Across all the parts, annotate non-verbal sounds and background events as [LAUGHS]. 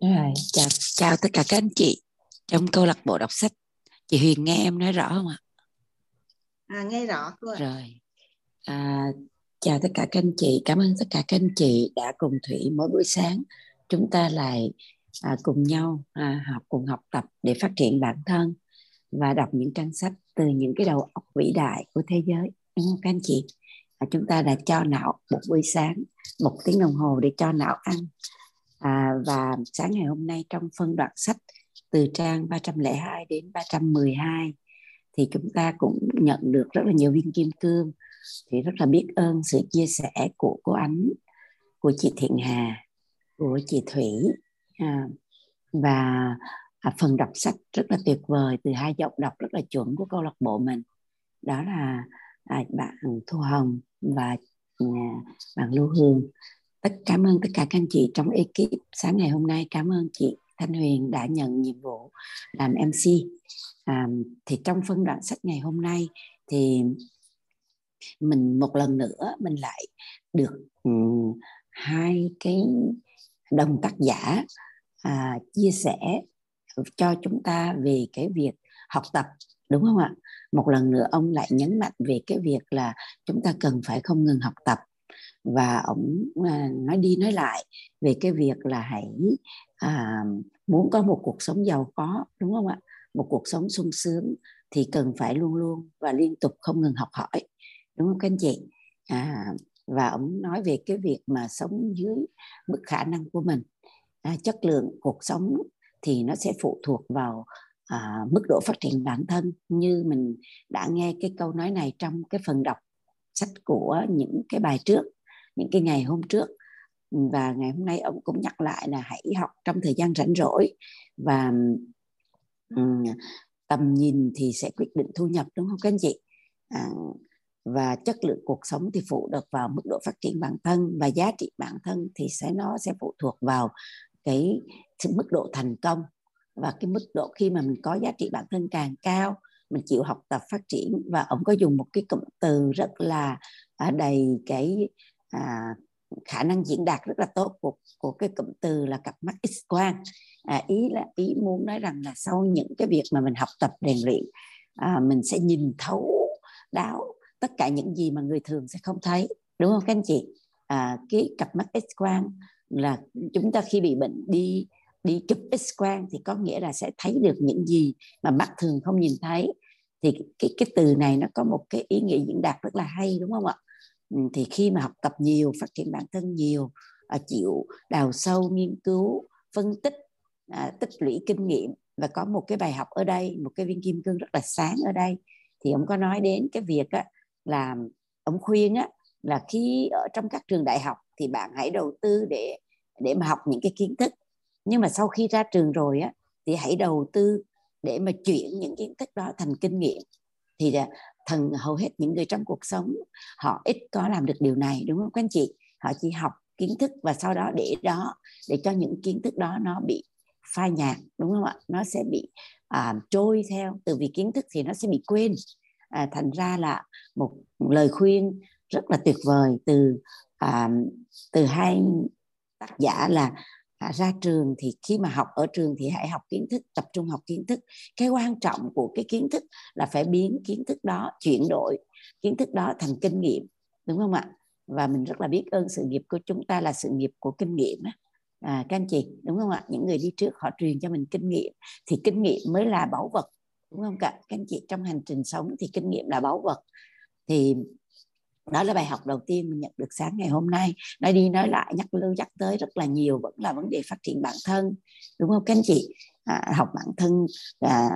Rồi, chào chào tất cả các anh chị trong câu lạc bộ đọc sách. Chị Huyền nghe em nói rõ không ạ? À, nghe rõ cô ạ. Rồi. À, chào tất cả các anh chị, cảm ơn tất cả các anh chị đã cùng Thủy mỗi buổi sáng chúng ta lại à, cùng nhau à, học cùng học tập để phát triển bản thân và đọc những trang sách từ những cái đầu óc vĩ đại của thế giới đúng không các anh chị? À, chúng ta đã cho não một buổi sáng một tiếng đồng hồ để cho não ăn à, và sáng ngày hôm nay trong phân đoạn sách từ trang 302 đến 312 thì chúng ta cũng nhận được rất là nhiều viên kim cương. Thì rất là biết ơn sự chia sẻ của cô Ánh của chị Thiện Hà của chị Thủy. À, và à, phần đọc sách rất là tuyệt vời từ hai giọng đọc rất là chuẩn của câu lạc bộ mình. Đó là à, bạn Thu Hồng và à, bạn Lưu Hương tất cảm ơn tất cả các anh chị trong ekip sáng ngày hôm nay. Cảm ơn chị Thanh Huyền đã nhận nhiệm vụ làm MC à, thì trong phân đoạn sách ngày hôm nay thì mình một lần nữa mình lại được um, hai cái đồng tác giả à, chia sẻ cho chúng ta về cái việc học tập đúng không ạ? Một lần nữa ông lại nhấn mạnh về cái việc là chúng ta cần phải không ngừng học tập và ông à, nói đi nói lại về cái việc là hãy à, muốn có một cuộc sống giàu có đúng không ạ? Một cuộc sống sung sướng thì cần phải luôn luôn và liên tục không ngừng học hỏi đúng không các anh chị? À, và ông nói về cái việc mà sống dưới mức khả năng của mình. À, chất lượng cuộc sống thì nó sẽ phụ thuộc vào à, mức độ phát triển bản thân. Như mình đã nghe cái câu nói này trong cái phần đọc sách của những cái bài trước những cái ngày hôm trước. Và ngày hôm nay ông cũng nhắc lại là hãy học trong thời gian rảnh rỗi. Và um, tầm nhìn thì sẽ quyết định thu nhập đúng không các anh chị? À, và chất lượng cuộc sống thì phụ được vào mức độ phát triển bản thân và giá trị bản thân thì sẽ nó sẽ phụ thuộc vào cái mức độ thành công và cái mức độ khi mà mình có giá trị bản thân càng cao mình chịu học tập phát triển. Và ông có dùng một cái cụm từ rất là à, đầy cái à, khả năng diễn đạt rất là tốt của của cái cụm từ là cặp mắt x quang. À, ý là ý muốn nói rằng là sau những cái việc mà mình học tập rèn luyện à, mình sẽ nhìn thấu đáo tất cả những gì mà người thường sẽ không thấy. Đúng không các anh chị? À, cái cặp mắt x quang là chúng ta khi bị bệnh đi đi chụp x quang thì có nghĩa là sẽ thấy được những gì mà mắt thường không nhìn thấy. Thì cái cái từ này nó có một cái ý nghĩa diễn đạt rất là hay đúng không ạ? Ừ, thì khi mà học tập nhiều phát triển bản thân nhiều à, chịu đào sâu nghiên cứu phân tích à, tích lũy kinh nghiệm và có một cái bài học ở đây một cái viên kim cương rất là sáng ở đây thì ông có nói đến cái việc á, là ông khuyên á, là khi ở trong các trường đại học thì bạn hãy đầu tư để để mà học những cái kiến thức nhưng mà sau khi ra trường rồi á thì hãy đầu tư để mà chuyển những kiến thức đó thành kinh nghiệm. Thì à, thần hầu hết những người trong cuộc sống họ ít có làm được điều này đúng không các anh chị? Họ chỉ học kiến thức và sau đó để đó để cho những kiến thức đó nó bị phai nhạt đúng không ạ? Nó sẽ bị à, trôi theo. Từ vì kiến thức thì nó sẽ bị quên. À, thành ra là một lời khuyên rất là tuyệt vời từ à, từ hai tác giả là à, ra trường thì khi mà học ở trường thì hãy học kiến thức tập trung học kiến thức. Cái quan trọng của cái kiến thức là phải biến kiến thức đó chuyển đổi kiến thức đó thành kinh nghiệm đúng không ạ? Và mình rất là biết ơn sự nghiệp của chúng ta là sự nghiệp của kinh nghiệm á. À, các anh chị đúng không ạ? Những người đi trước họ truyền cho mình kinh nghiệm thì kinh nghiệm mới là báu vật đúng không cả? Các anh chị trong hành trình sống thì kinh nghiệm là báu vật. Thì đó là bài học đầu tiên mình nhận được sáng ngày hôm nay. Nói đi nói lại nhắc lưu nhắc tới rất là nhiều vẫn là vấn đề phát triển bản thân đúng không các anh chị? À, học bản thân à,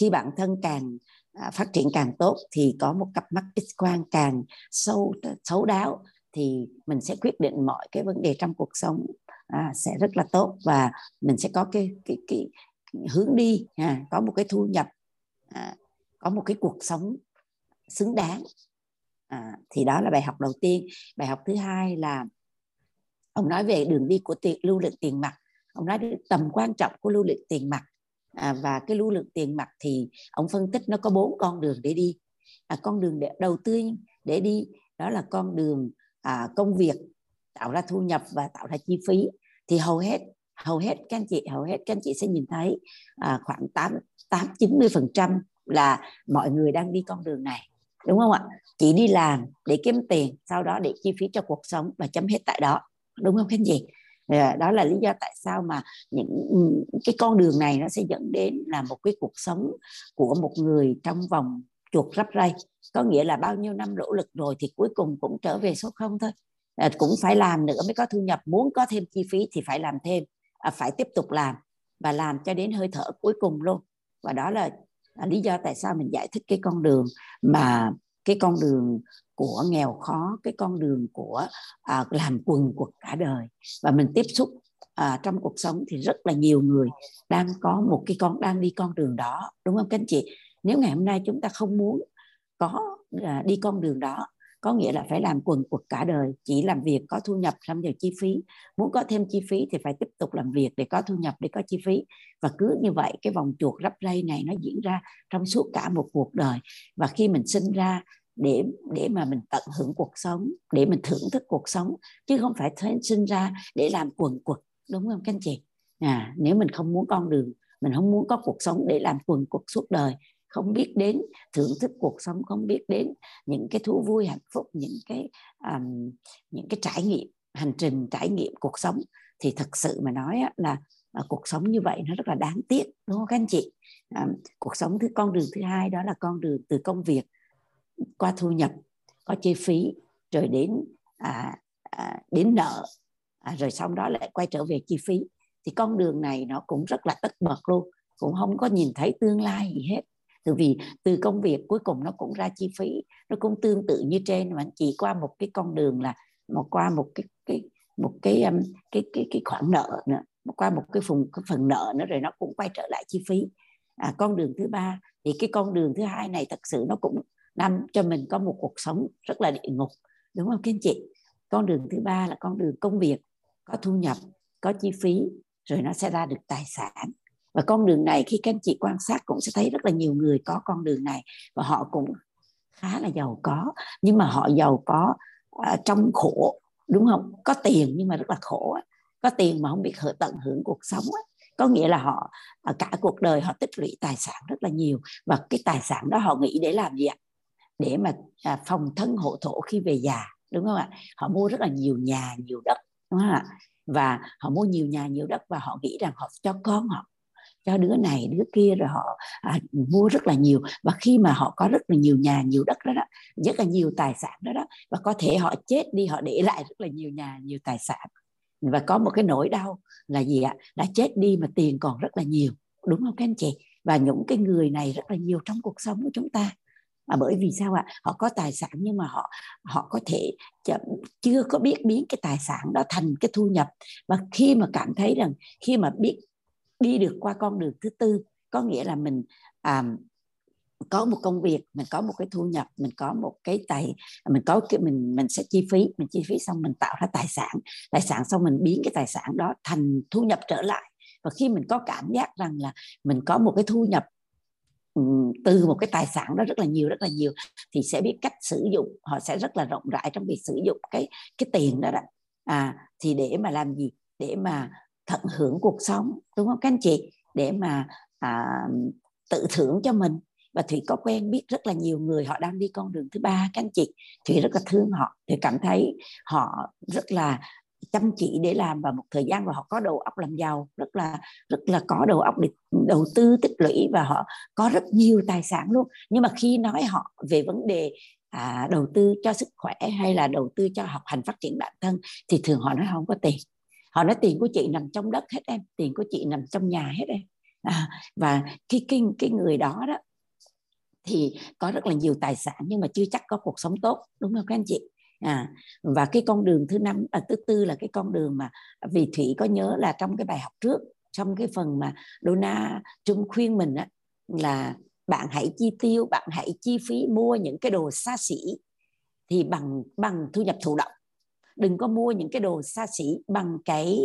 khi bản thân càng à, phát triển càng tốt thì có một cặp mắt x quang càng sâu xấu đáo thì mình sẽ quyết định mọi cái vấn đề trong cuộc sống à, sẽ rất là tốt và mình sẽ có cái cái, cái, cái hướng đi à, có một cái thu nhập à, có một cái cuộc sống xứng đáng à, thì đó là bài học đầu tiên. Bài học thứ hai là ông nói về đường đi của tiền lưu lượng tiền mặt. Ông nói tầm quan trọng của lưu lượng tiền mặt. À, và cái lưu lượng tiền mặt thì ông phân tích nó có bốn con đường để đi. À, con đường để đầu tiên để đi đó là con đường à, công việc tạo ra thu nhập và tạo ra chi phí. Thì hầu hết hầu hết các anh chị hầu hết các anh chị sẽ nhìn thấy à, khoảng 8 8 90 phần trăm là mọi người đang đi con đường này đúng không ạ? Chỉ đi làm để kiếm tiền sau đó để chi phí cho cuộc sống và chấm hết tại đó. Đúng không các anh chị đó là lý do tại sao mà những cái con đường này nó sẽ dẫn đến là một cái cuộc sống của một người trong vòng chuột rắp ray có nghĩa là bao nhiêu năm nỗ lực rồi thì cuối cùng cũng trở về số không thôi. À, cũng phải làm nữa mới có thu nhập. Muốn có thêm chi phí thì phải làm thêm à, phải tiếp tục làm và làm cho đến hơi thở cuối cùng luôn. Và đó là, à, lý do tại sao mình giải thích cái con đường mà cái con đường của nghèo khó cái con đường của à, làm quần quật cả đời. Và mình tiếp xúc à, trong cuộc sống thì rất là nhiều người đang có một cái con đang đi con đường đó đúng không các anh chị? Nếu ngày hôm nay chúng ta không muốn có à, đi con đường đó có nghĩa là phải làm quần quật cả đời chỉ làm việc có thu nhập xong rồi chi phí. Muốn có thêm chi phí thì phải tiếp tục làm việc để có thu nhập để có chi phí. Và cứ như vậy cái vòng chuột rắp lây này nó diễn ra trong suốt cả một cuộc đời. Và khi mình sinh ra để để mà mình tận hưởng cuộc sống để mình thưởng thức cuộc sống chứ không phải thế sinh ra để làm quần quật đúng không các anh chị? À, nếu mình không muốn con đường mình không muốn có cuộc sống để làm quần cuộc suốt đời không biết đến thưởng thức cuộc sống không biết đến những cái thú vui hạnh phúc những cái um, những cái trải nghiệm hành trình trải nghiệm cuộc sống. Thì thật sự mà nói là à, cuộc sống như vậy nó rất là đáng tiếc đúng không các anh chị? À, cuộc sống thứ con đường thứ hai đó là con đường từ công việc qua thu nhập có chi phí rồi đến à, à, đến nợ à, rồi sau đó lại quay trở về chi phí. Thì con đường này nó cũng rất là tất bật luôn cũng không có nhìn thấy tương lai gì hết từ vì từ công việc cuối cùng nó cũng ra chi phí nó cũng tương tự như trên. Mà chỉ qua một cái con đường là một qua một cái cái một cái um, cái cái cái khoản nợ nữa qua một cái phần cái phần nợ nữa rồi nó cũng quay trở lại chi phí. À, con đường thứ ba thì cái con đường thứ hai này thật sự nó cũng làm cho mình có một cuộc sống rất là địa ngục đúng không các anh chị? Con đường thứ ba là con đường công việc có thu nhập có chi phí rồi nó sẽ ra được tài sản và con đường này khi các anh chị quan sát cũng sẽ thấy rất là nhiều người có con đường này và họ cũng khá là giàu có. Nhưng mà họ giàu có à, trong khổ đúng không? Có tiền nhưng mà rất là khổ có tiền mà không biết hưởng tận hưởng cuộc sống có nghĩa là họ à, cả cuộc đời họ tích lũy tài sản rất là nhiều. Và cái tài sản đó họ nghĩ để làm gì ạ? Để mà à, phòng thân hộ thổ khi về già đúng không ạ? Họ mua rất là nhiều nhà nhiều đất đúng không ạ? Và họ mua nhiều nhà nhiều đất và họ nghĩ rằng họ cho con họ cho đứa này đứa kia rồi họ à, mua rất là nhiều. Và khi mà họ có rất là nhiều nhà nhiều đất đó, đó rất là nhiều tài sản đó đó và có thể họ chết đi họ để lại rất là nhiều nhà nhiều tài sản. Và có một cái nỗi đau là gì ạ? Đã chết đi mà tiền còn rất là nhiều đúng không các anh chị? Và những cái người này rất là nhiều trong cuộc sống của chúng ta. Mà bởi vì sao ạ? Họ có tài sản nhưng mà họ họ có thể chưa có biết biến cái tài sản đó thành cái thu nhập. Và khi mà cảm thấy rằng khi mà biết đi được qua con đường thứ tư. Có nghĩa là mình à, có một công việc mình có một cái thu nhập mình có một cái tài mình có cái mình mình sẽ chi phí mình chi phí xong mình tạo ra tài sản. Tài sản xong mình biến cái tài sản đó thành thu nhập trở lại. Và khi mình có cảm giác rằng là mình có một cái thu nhập từ một cái tài sản đó rất là nhiều rất là nhiều thì sẽ biết cách sử dụng. Họ sẽ rất là rộng rãi trong việc sử dụng cái cái tiền đó đó. À thì để mà làm gì? Để mà tận hưởng cuộc sống đúng không các anh chị? Để mà à, tự thưởng cho mình. Và thủy có quen biết rất là nhiều người họ đang đi con đường thứ ba các anh chị. Thủy rất là thương họ. Thủy cảm thấy họ rất là chăm chỉ để làm và một thời gian và họ có đầu óc làm giàu rất là rất là có đầu óc để đầu tư tích lũy và họ có rất nhiều tài sản luôn. Nhưng mà khi nói họ về vấn đề à, đầu tư cho sức khỏe hay là đầu tư cho học hành phát triển bản thân thì thường họ nói không có tiền họ nói tiền của chị nằm trong đất hết em tiền của chị nằm trong nhà hết em. À, và cái cái cái người đó đó thì có rất là nhiều tài sản nhưng mà chưa chắc có cuộc sống tốt đúng không các anh chị? À và cái con đường thứ năm à, thứ tư là cái con đường mà vì thủy có nhớ là trong cái bài học trước trong cái phần mà Dona Trung khuyên mình á, là bạn hãy chi tiêu bạn hãy chi phí mua những cái đồ xa xỉ thì bằng bằng thu nhập thụ động đừng có mua những cái đồ xa xỉ bằng cái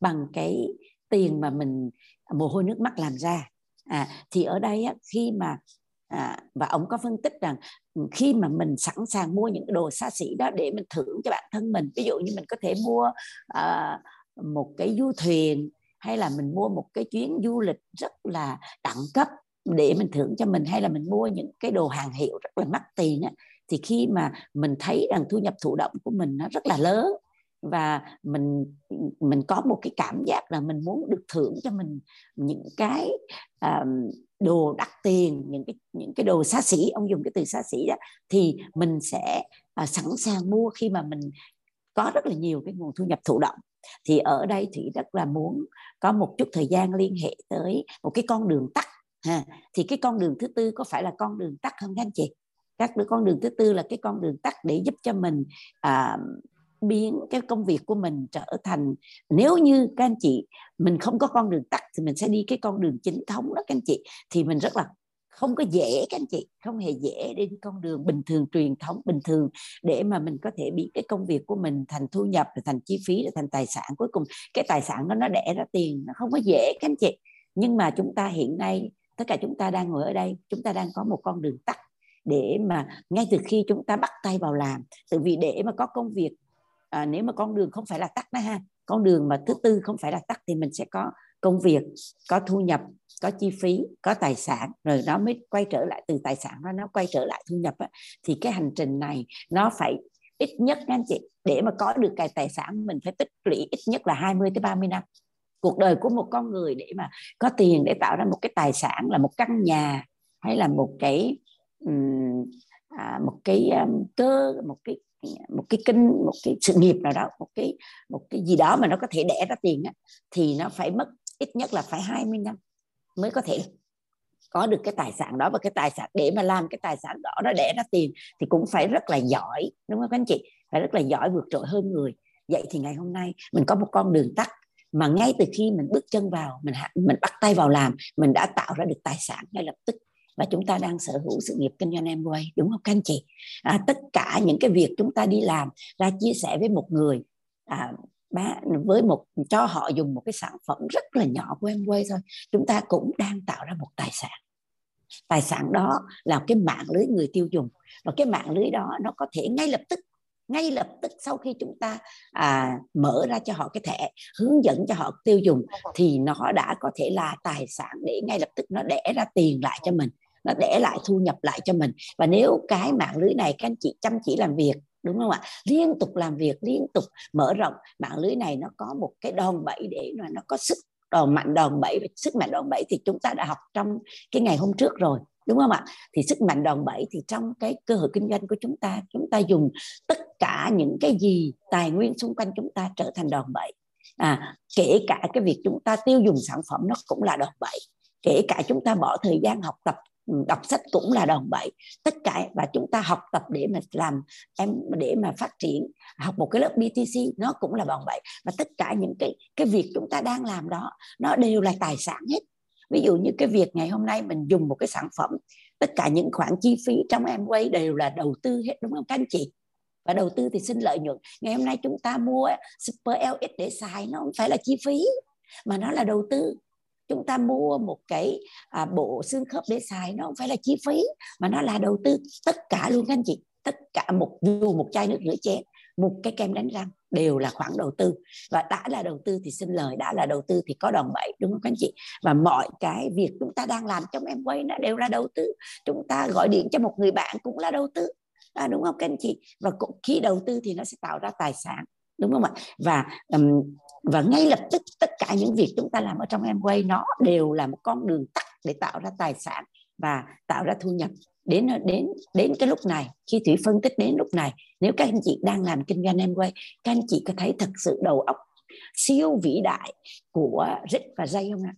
bằng cái tiền mà mình mồ hôi nước mắt làm ra. À, thì ở đây á, khi mà à, và ông có phân tích rằng khi mà mình sẵn sàng mua những cái đồ xa xỉ đó để mình thưởng cho bản thân mình ví dụ như mình có thể mua à, một cái du thuyền hay là mình mua một cái chuyến du lịch rất là đẳng cấp để mình thưởng cho mình hay là mình mua những cái đồ hàng hiệu rất là mắc tiền á thì khi mà mình thấy rằng thu nhập thụ động của mình nó rất là lớn và mình mình có một cái cảm giác là mình muốn được thưởng cho mình những cái um, đồ đắt tiền những cái những cái đồ xa xỉ ông dùng cái từ xa xỉ đó thì mình sẽ uh, sẵn sàng mua khi mà mình có rất là nhiều cái nguồn thu nhập thụ động. Thì ở đây thủy rất là muốn có một chút thời gian liên hệ tới một cái con đường tắt ha. Thì cái con đường thứ tư có phải là con đường tắt không các anh chị? Các đứa con đường thứ tư là cái con đường tắt để giúp cho mình à, biến cái công việc của mình trở thành nếu như các anh chị mình không có con đường tắt thì mình sẽ đi cái con đường chính thống đó các anh chị thì mình rất là không có dễ các anh chị không hề dễ đi con đường bình thường truyền thống bình thường để mà mình có thể biến cái công việc của mình thành thu nhập thành chi phí thành tài sản. Cuối cùng cái tài sản đó nó đẻ ra tiền nó không có dễ các anh chị. Nhưng mà chúng ta hiện nay tất cả chúng ta đang ngồi ở đây chúng ta đang có một con đường tắt để mà ngay từ khi chúng ta bắt tay vào làm tự vì để mà có công việc à, nếu mà con đường không phải là tắt đó ha con đường mà thứ tư không phải là tắt thì mình sẽ có công việc có thu nhập có chi phí có tài sản rồi nó mới quay trở lại từ tài sản đó nó quay trở lại thu nhập á. thì cái hành trình này nó phải ít nhất anh chị để mà có được cái tài sản mình phải tích lũy ít nhất là 20 tới 30 năm cuộc đời của một con người để mà có tiền để tạo ra một cái tài sản là một căn nhà hay là một cái um, à, một cái um, cơ một cái một cái kinh một cái sự nghiệp nào đó một cái một cái gì đó mà nó có thể đẻ ra tiền á, thì nó phải mất ít nhất là phải 20 năm mới có thể có được cái tài sản đó. Và cái tài sản để mà làm cái tài sản đó nó đẻ ra tiền thì cũng phải rất là giỏi đúng không các anh chị? Phải rất là giỏi vượt trội hơn người. Vậy thì ngày hôm nay mình có một con đường tắt mà ngay từ khi mình bước chân vào mình mình bắt tay vào làm mình đã tạo ra được tài sản ngay lập tức và chúng ta đang sở hữu sự nghiệp kinh doanh Amway đúng không các anh chị? À, tất cả những cái việc chúng ta đi làm là chia sẻ với một người à, với một cho họ dùng một cái sản phẩm rất là nhỏ của Amway thôi. Chúng ta cũng đang tạo ra một tài sản. Tài sản đó là cái mạng lưới người tiêu dùng. Và cái mạng lưới đó nó có thể ngay lập tức ngay lập tức sau khi chúng ta à, mở ra cho họ cái thẻ hướng dẫn cho họ tiêu dùng thì nó đã có thể là tài sản để ngay lập tức nó đẻ ra tiền lại cho mình nó để lại thu nhập lại cho mình. Và nếu cái mạng lưới này các anh chị chăm chỉ làm việc đúng không ạ? Liên tục làm việc liên tục mở rộng mạng lưới này nó có một cái đòn bẩy để mà nó có sức đòn mạnh đòn bẩy. Sức mạnh đòn bẩy thì chúng ta đã học trong cái ngày hôm trước rồi đúng không ạ? Thì sức mạnh đòn bẩy thì trong cái cơ hội kinh doanh của chúng ta chúng ta dùng tất cả những cái gì tài nguyên xung quanh chúng ta trở thành đòn bẩy. À, kể cả cái việc chúng ta tiêu dùng sản phẩm nó cũng là đòn bẩy. Kể cả chúng ta bỏ thời gian học tập đọc sách cũng là đòn bẩy. Tất cả, và chúng ta học tập để mà làm, em, để mà phát triển, học một cái lớp BTC nó cũng là đòn bẩy. Và tất cả những cái cái việc chúng ta đang làm đó, nó đều là tài sản hết. Ví dụ như cái việc ngày hôm nay mình dùng một cái sản phẩm, tất cả những khoản chi phí trong em quay đều là đầu tư hết, đúng không các anh chị? Và đầu tư thì xin lợi nhuận. Ngày hôm nay chúng ta mua Super LX để xài, nó không phải là chi phí, mà nó là đầu tư chúng ta mua một cái à, bộ xương khớp để xài nó không phải là chi phí mà nó là đầu tư tất cả luôn các anh chị. Tất cả một dù một chai nước rửa chén một cái kem đánh răng đều là khoản đầu tư. Và đã là đầu tư thì xin lời đã là đầu tư thì có đòn bẩy đúng không các anh chị? Và mọi cái việc chúng ta đang làm trong em quay nó đều là đầu tư. Chúng ta gọi điện cho một người bạn cũng là đầu tư. À, đúng không các anh chị? Và cũng khi đầu tư thì nó sẽ tạo ra tài sản đúng không ạ? Và um, và ngay lập tức tất cả những việc chúng ta làm ở trong em quay nó đều là một con đường tắt để tạo ra tài sản và tạo ra thu nhập. Đến đến đến cái lúc này, khi thủy phân tích đến lúc này, nếu các anh chị đang làm kinh doanh em quay các anh chị có thấy thật sự đầu óc siêu vĩ đại của Rick và Jay không ạ?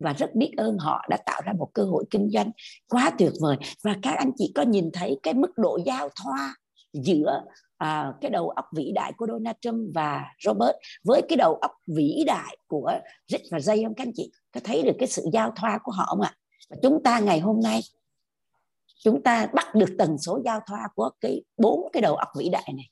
Và rất biết ơn họ đã tạo ra một cơ hội kinh doanh quá tuyệt vời. Và các anh chị có nhìn thấy cái mức độ giao thoa giữa à, cái đầu óc vĩ đại của Donald Trump và Robert với cái đầu óc vĩ đại của Rick và Jay không các anh chị? Có thấy được cái sự giao thoa của họ không ạ? Và chúng ta ngày hôm nay chúng ta bắt được tần số giao thoa của cái bốn cái đầu óc vĩ đại này.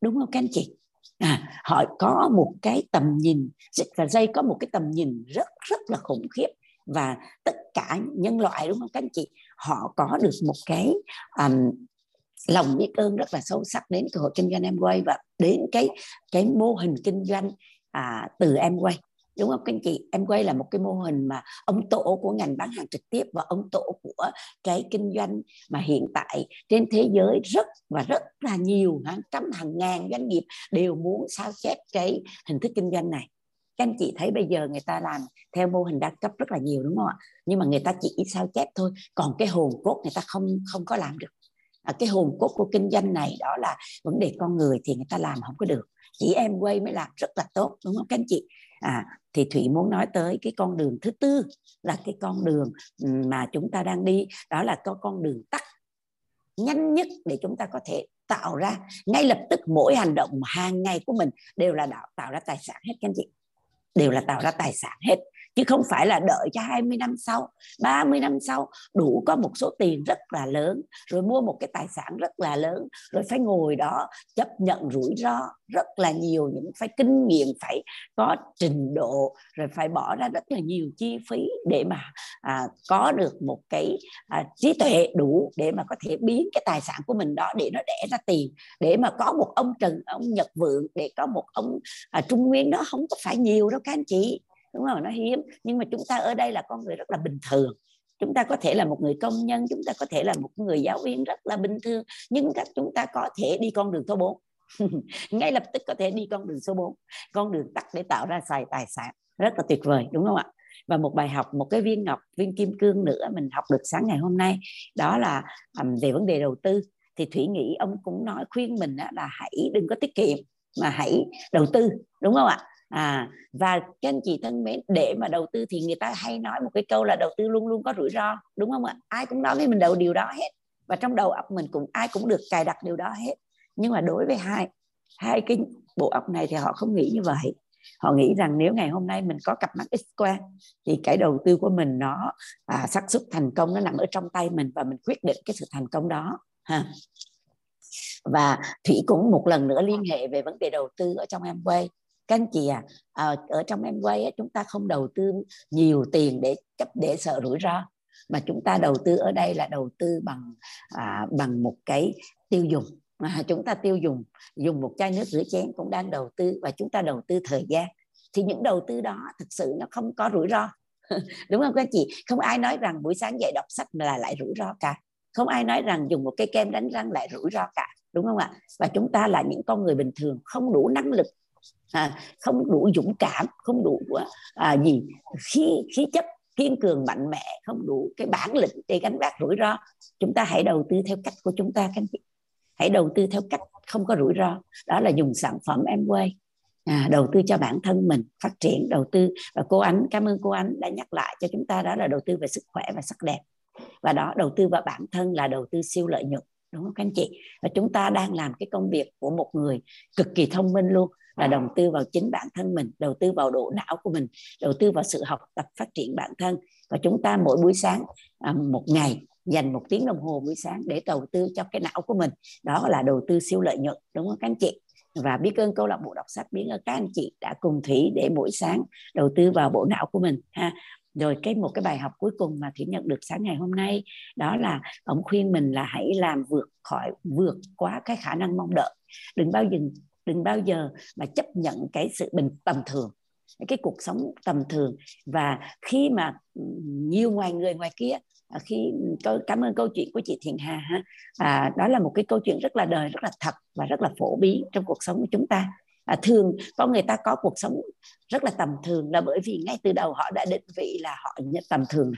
Đúng không các anh chị? À, họ có một cái tầm nhìn Rick và Jay có một cái tầm nhìn rất rất là khủng khiếp. Và tất cả nhân loại đúng không các anh chị? Họ có được một cái um, lòng biết ơn rất là sâu sắc đến cơ hội kinh doanh em quay và đến cái cái mô hình kinh doanh à, từ quay đúng không các anh chị? Em quay là một cái mô hình mà ông tổ của ngành bán hàng trực tiếp và ông tổ của cái kinh doanh mà hiện tại trên thế giới rất và rất là nhiều hàng trăm hàng ngàn doanh nghiệp đều muốn sao chép cái hình thức kinh doanh này. Các anh chị thấy bây giờ người ta làm theo mô hình đa cấp rất là nhiều đúng không ạ? Nhưng mà người ta chỉ sao chép thôi còn cái hồn cốt người ta không không có làm được cái hồn cốt của kinh doanh này đó là vấn đề con người thì người ta làm không có được. Chỉ em quay mới làm rất là tốt đúng không các anh chị? À thì thủy muốn nói tới cái con đường thứ tư là cái con đường ừ, mà chúng ta đang đi đó là có con đường tắt nhanh nhất để chúng ta có thể tạo ra. Ngay lập tức mỗi hành động hàng ngày của mình đều là tạo, tạo ra tài sản hết các anh chị. Đều là tạo ra tài sản hết chứ không phải là đợi cho 20 năm sau 30 năm sau đủ có một số tiền rất là lớn rồi mua một cái tài sản rất là lớn rồi phải ngồi đó chấp nhận rủi ro rất là nhiều những phải kinh nghiệm phải có trình độ rồi phải bỏ ra rất là nhiều chi phí để mà à, có được một cái à, trí tuệ đủ để mà có thể biến cái tài sản của mình đó để nó đẻ ra tiền để mà có một ông trần ông nhật vượng để có một ông à, trung nguyên đó không có phải nhiều đâu các anh chị đúng không nó hiếm. Nhưng mà chúng ta ở đây là con người rất là bình thường. Chúng ta có thể là một người công nhân chúng ta có thể là một người giáo viên rất là bình thường. Nhưng các chúng ta có thể đi con đường số 4 [LAUGHS] ngay lập tức có thể đi con đường số 4 con đường tắt để tạo ra xài tài sản. Rất là tuyệt vời đúng không ạ? Và một bài học một cái viên ngọc viên kim cương nữa mình học được sáng ngày hôm nay. Đó là um, về vấn đề đầu tư. Thì thủy nghĩ ông cũng nói khuyên mình là hãy đừng có tiết kiệm mà hãy đầu tư đúng không ạ? À và các anh chị thân mến để mà đầu tư thì người ta hay nói một cái câu là đầu tư luôn luôn có rủi ro đúng không ạ? Ai cũng nói với mình đầu điều đó hết và trong đầu óc mình cũng ai cũng được cài đặt điều đó hết. Nhưng mà đối với hai hai cái bộ óc này thì họ không nghĩ như vậy. Họ nghĩ rằng nếu ngày hôm nay mình có cặp mắt x quang thì cái đầu tư của mình nó à, xác suất thành công nó nằm ở trong tay mình và mình quyết định cái sự thành công đó ha. Và thủy cũng một lần nữa liên hệ về vấn đề đầu tư ở trong em quay các anh chị à, à ở trong em quay chúng ta không đầu tư nhiều tiền để chấp để sợ rủi ro mà chúng ta đầu tư ở đây là đầu tư bằng à, bằng một cái tiêu dùng. Mà chúng ta tiêu dùng dùng một chai nước rửa chén cũng đang đầu tư và chúng ta đầu tư thời gian. Thì những đầu tư đó thực sự nó không có rủi ro. [LAUGHS] Đúng không các anh chị? Không ai nói rằng buổi sáng dậy đọc sách là lại rủi ro cả. Không ai nói rằng dùng một cái kem đánh răng lại rủi ro cả. Đúng không ạ? Và chúng ta là những con người bình thường không đủ năng lực à, không đủ dũng cảm không đủ à, gì. Khí khí chất kiên cường mạnh mẽ không đủ cái bản lĩnh để gánh vác rủi ro. Chúng ta hãy đầu tư theo cách của chúng ta các anh chị. Hãy đầu tư theo cách không có rủi ro. Đó là dùng sản phẩm em quay à, đầu tư cho bản thân mình phát triển đầu tư. Và cô ánh cảm ơn cô ánh đã nhắc lại cho chúng ta đó là đầu tư về sức khỏe và sắc đẹp. Và đó đầu tư vào bản thân là đầu tư siêu lợi nhuận đúng không các anh chị? Và chúng ta đang làm cái công việc của một người cực kỳ thông minh luôn là đầu tư vào chính bản thân mình, đầu tư vào độ não của mình, đầu tư vào sự học tập phát triển bản thân. Và chúng ta mỗi buổi sáng à, một ngày dành một tiếng đồng hồ buổi sáng để đầu tư cho cái não của mình. Đó là đầu tư siêu lợi nhuận, đúng không các anh chị? Và biết ơn câu lạc bộ đọc sách, biết ơn các anh chị đã cùng thủy để mỗi sáng đầu tư vào bộ não của mình, ha. Rồi cái một cái bài học cuối cùng mà thủy nhận được sáng ngày hôm nay, đó là ông khuyên mình là hãy làm vượt khỏi, vượt quá cái khả năng mong đợi. Đừng bao giờ đừng bao giờ mà chấp nhận cái sự bình tầm thường cái cuộc sống tầm thường. Và khi mà nhiều ngoài người ngoài kia à, khi cảm ơn câu chuyện của chị Thiện Hà ha à, đó là một cái câu chuyện rất là đời rất là thật và rất là phổ biến trong cuộc sống của chúng ta. À, thường có người ta có cuộc sống rất là tầm thường là bởi vì ngay từ đầu họ đã định vị là họ tầm thường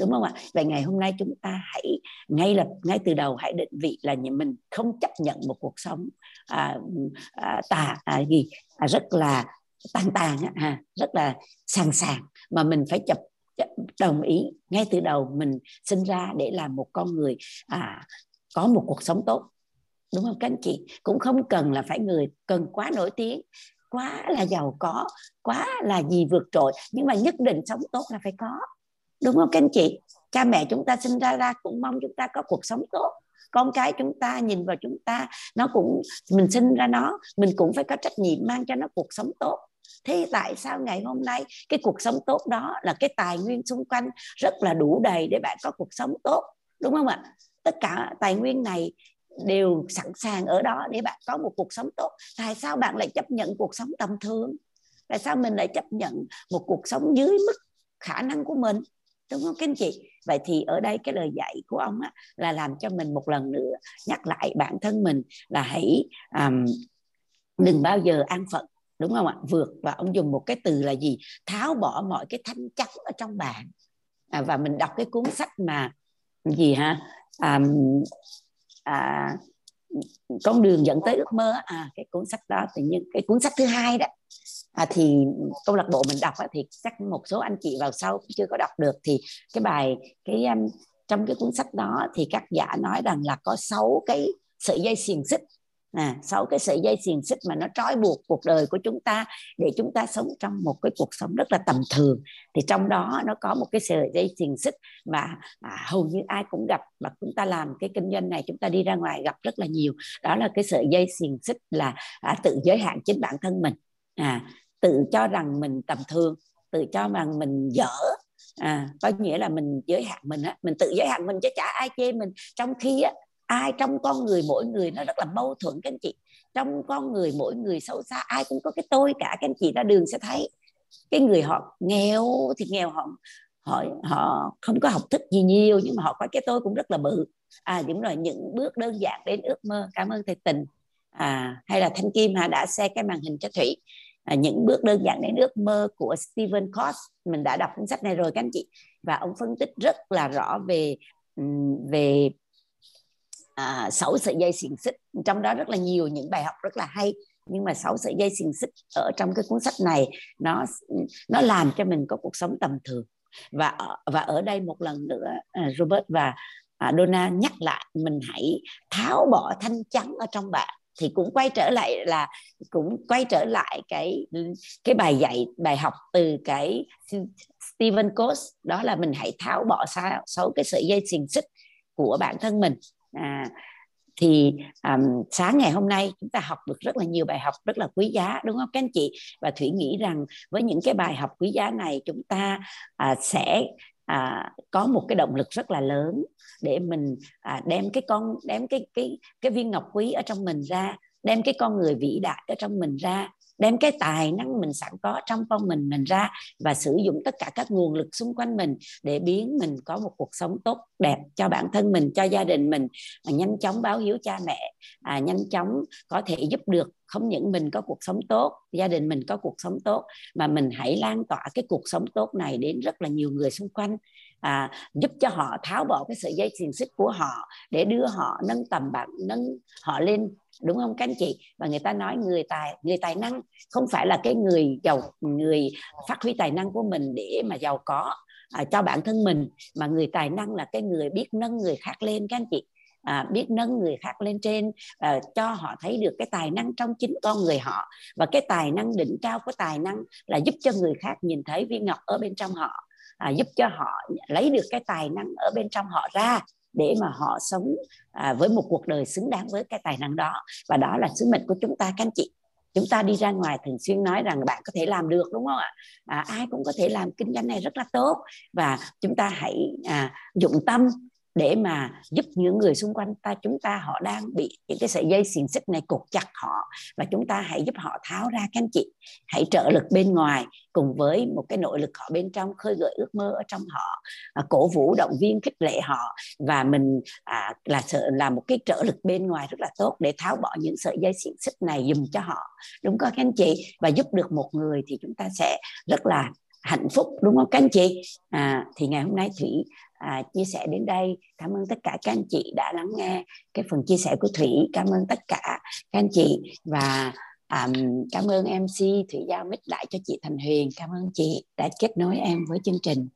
đúng không ạ? Vậy ngày hôm nay chúng ta hãy ngay lập ngay từ đầu hãy định vị là mình không chấp nhận một cuộc sống à, à, tà à, gì à, rất là tàn tàn à, rất là sàng sàng mà mình phải chấp đồng ý ngay từ đầu mình sinh ra để làm một con người à, có một cuộc sống tốt. Đúng không các anh chị? Cũng không cần là phải người cần quá nổi tiếng quá là giàu có quá là gì vượt trội nhưng mà nhất định sống tốt là phải có đúng không các anh chị? Cha mẹ chúng ta sinh ra ra cũng mong chúng ta có cuộc sống tốt. Con cái chúng ta nhìn vào chúng ta, nó cũng, mình sinh ra nó, mình cũng phải có trách nhiệm mang cho nó cuộc sống tốt. Thế tại sao ngày hôm nay cái cuộc sống tốt đó là cái tài nguyên xung quanh rất là đủ đầy để bạn có cuộc sống tốt? Đúng không ạ? Tất cả tài nguyên này đều sẵn sàng ở đó để bạn có một cuộc sống tốt. Tại sao bạn lại chấp nhận cuộc sống tầm thường? Tại sao mình lại chấp nhận một cuộc sống dưới mức khả năng của mình? Đúng không các anh chị? Vậy thì ở đây cái lời dạy của ông á, là làm cho mình một lần nữa nhắc lại bản thân mình là hãy um, đừng bao giờ an phận đúng không ạ? Vượt và ông dùng một cái từ là gì? Tháo bỏ mọi cái thanh chắn ở trong bạn. À, và mình đọc cái cuốn sách mà gì ha um, à, con đường dẫn tới ước mơ à cái cuốn sách đó thì nhiên cái cuốn sách thứ hai đó à, thì câu lạc bộ mình đọc á, thì chắc một số anh chị vào sau cũng chưa có đọc được. Thì cái bài cái um, trong cái cuốn sách đó thì các giả nói rằng là có sáu cái sợi dây xiềng xích. À, sáu cái sợi dây xiềng xích mà nó trói buộc cuộc đời của chúng ta để chúng ta sống trong một cái cuộc sống rất là tầm thường. Thì trong đó nó có một cái sợi dây xiềng xích mà à, hầu như ai cũng gặp và chúng ta làm cái kinh doanh này chúng ta đi ra ngoài gặp rất là nhiều. Đó là cái sợi dây xiềng xích là à, tự giới hạn chính bản thân mình à, tự cho rằng mình tầm thường tự cho rằng mình dở. À, có nghĩa là mình giới hạn mình á mình tự giới hạn mình chứ chả ai chê mình. Trong khi á ai trong con người mỗi người nó rất là mâu thuẫn các anh chị. Trong con người mỗi người sâu xa ai cũng có cái tôi cả các anh chị ra đường sẽ thấy. Cái người họ nghèo thì nghèo họ họ họ không có học thức gì nhiều nhưng mà họ có cái tôi cũng rất là bự. À đúng rồi những bước đơn giản đến ước mơ cảm ơn thầy tình. À hay là thanh kim hà đã xe cái màn hình cho thủy à, những bước đơn giản đến ước mơ của Stephen Cost mình đã đọc cuốn sách này rồi các anh chị. Và ông phân tích rất là rõ về về à, sáu sợi dây xiềng xích. Trong đó rất là nhiều những bài học rất là hay. Nhưng mà sáu sợi dây xiềng xích ở trong cái cuốn sách này nó nó làm cho mình có cuộc sống tầm thường. Và và ở đây một lần nữa à, Robert và à, Donna nhắc lại mình hãy tháo bỏ thanh trắng ở trong bạn thì cũng quay trở lại là cũng quay trở lại cái cái bài dạy bài học từ cái Stephen Coates. Đó là mình hãy tháo bỏ sáu cái sợi dây xiềng xích của bản thân mình. À, thì um, sáng ngày hôm nay chúng ta học được rất là nhiều bài học rất là quý giá đúng không các anh chị? Và thủy nghĩ rằng với những cái bài học quý giá này chúng ta uh, sẽ à, có một cái động lực rất là lớn để mình à, đem cái con đem cái cái cái viên ngọc quý ở trong mình ra đem cái con người vĩ đại ở trong mình ra đem cái tài năng mình sẵn có trong con mình mình ra và sử dụng tất cả các nguồn lực xung quanh mình để biến mình có một cuộc sống tốt đẹp cho bản thân mình cho gia đình mình à, nhanh chóng báo hiếu cha mẹ à, nhanh chóng có thể giúp được không những mình có cuộc sống tốt gia đình mình có cuộc sống tốt mà mình hãy lan tỏa cái cuộc sống tốt này đến rất là nhiều người xung quanh à, giúp cho họ tháo bỏ cái sợi dây xiềng xích của họ để đưa họ nâng tầm bạn nâng họ lên đúng không các anh chị? Và người ta nói người tài người tài năng không phải là cái người giàu người phát huy tài năng của mình để mà giàu có à, cho bản thân mình mà người tài năng là cái người biết nâng người khác lên các anh chị à, biết nâng người khác lên trên à, cho họ thấy được cái tài năng trong chính con người họ. Và cái tài năng đỉnh cao của tài năng là giúp cho người khác nhìn thấy viên ngọc ở bên trong họ à, giúp cho họ lấy được cái tài năng ở bên trong họ ra để mà họ sống à, với một cuộc đời xứng đáng với cái tài năng đó. Và đó là sứ mệnh của chúng ta các anh chị. Chúng ta đi ra ngoài thường xuyên nói rằng bạn có thể làm được đúng không ạ? À, ai cũng có thể làm kinh doanh này rất là tốt. Và chúng ta hãy à, dụng tâm để mà giúp những người xung quanh ta chúng ta họ đang bị những cái sợi dây xiềng xích này cột chặt họ. Và chúng ta hãy giúp họ tháo ra các anh chị. Hãy trợ lực bên ngoài cùng với một cái nội lực họ bên trong khơi gợi ước mơ ở trong họ. À, cổ vũ động viên khích lệ họ. Và mình à, là sợ là một cái trợ lực bên ngoài rất là tốt để tháo bỏ những sợi dây xiềng xích này dùm cho họ. Đúng không các anh chị? Và giúp được một người thì chúng ta sẽ rất là hạnh phúc đúng không các anh chị? À, thì ngày hôm nay thủy à, chia sẻ đến đây. Cảm ơn tất cả các anh chị đã lắng nghe cái phần chia sẻ của thủy. Cảm ơn tất cả các anh chị. Và um, cảm ơn mc thủy giao mít lại cho chị thành huyền. Cảm ơn chị đã kết nối em với chương trình.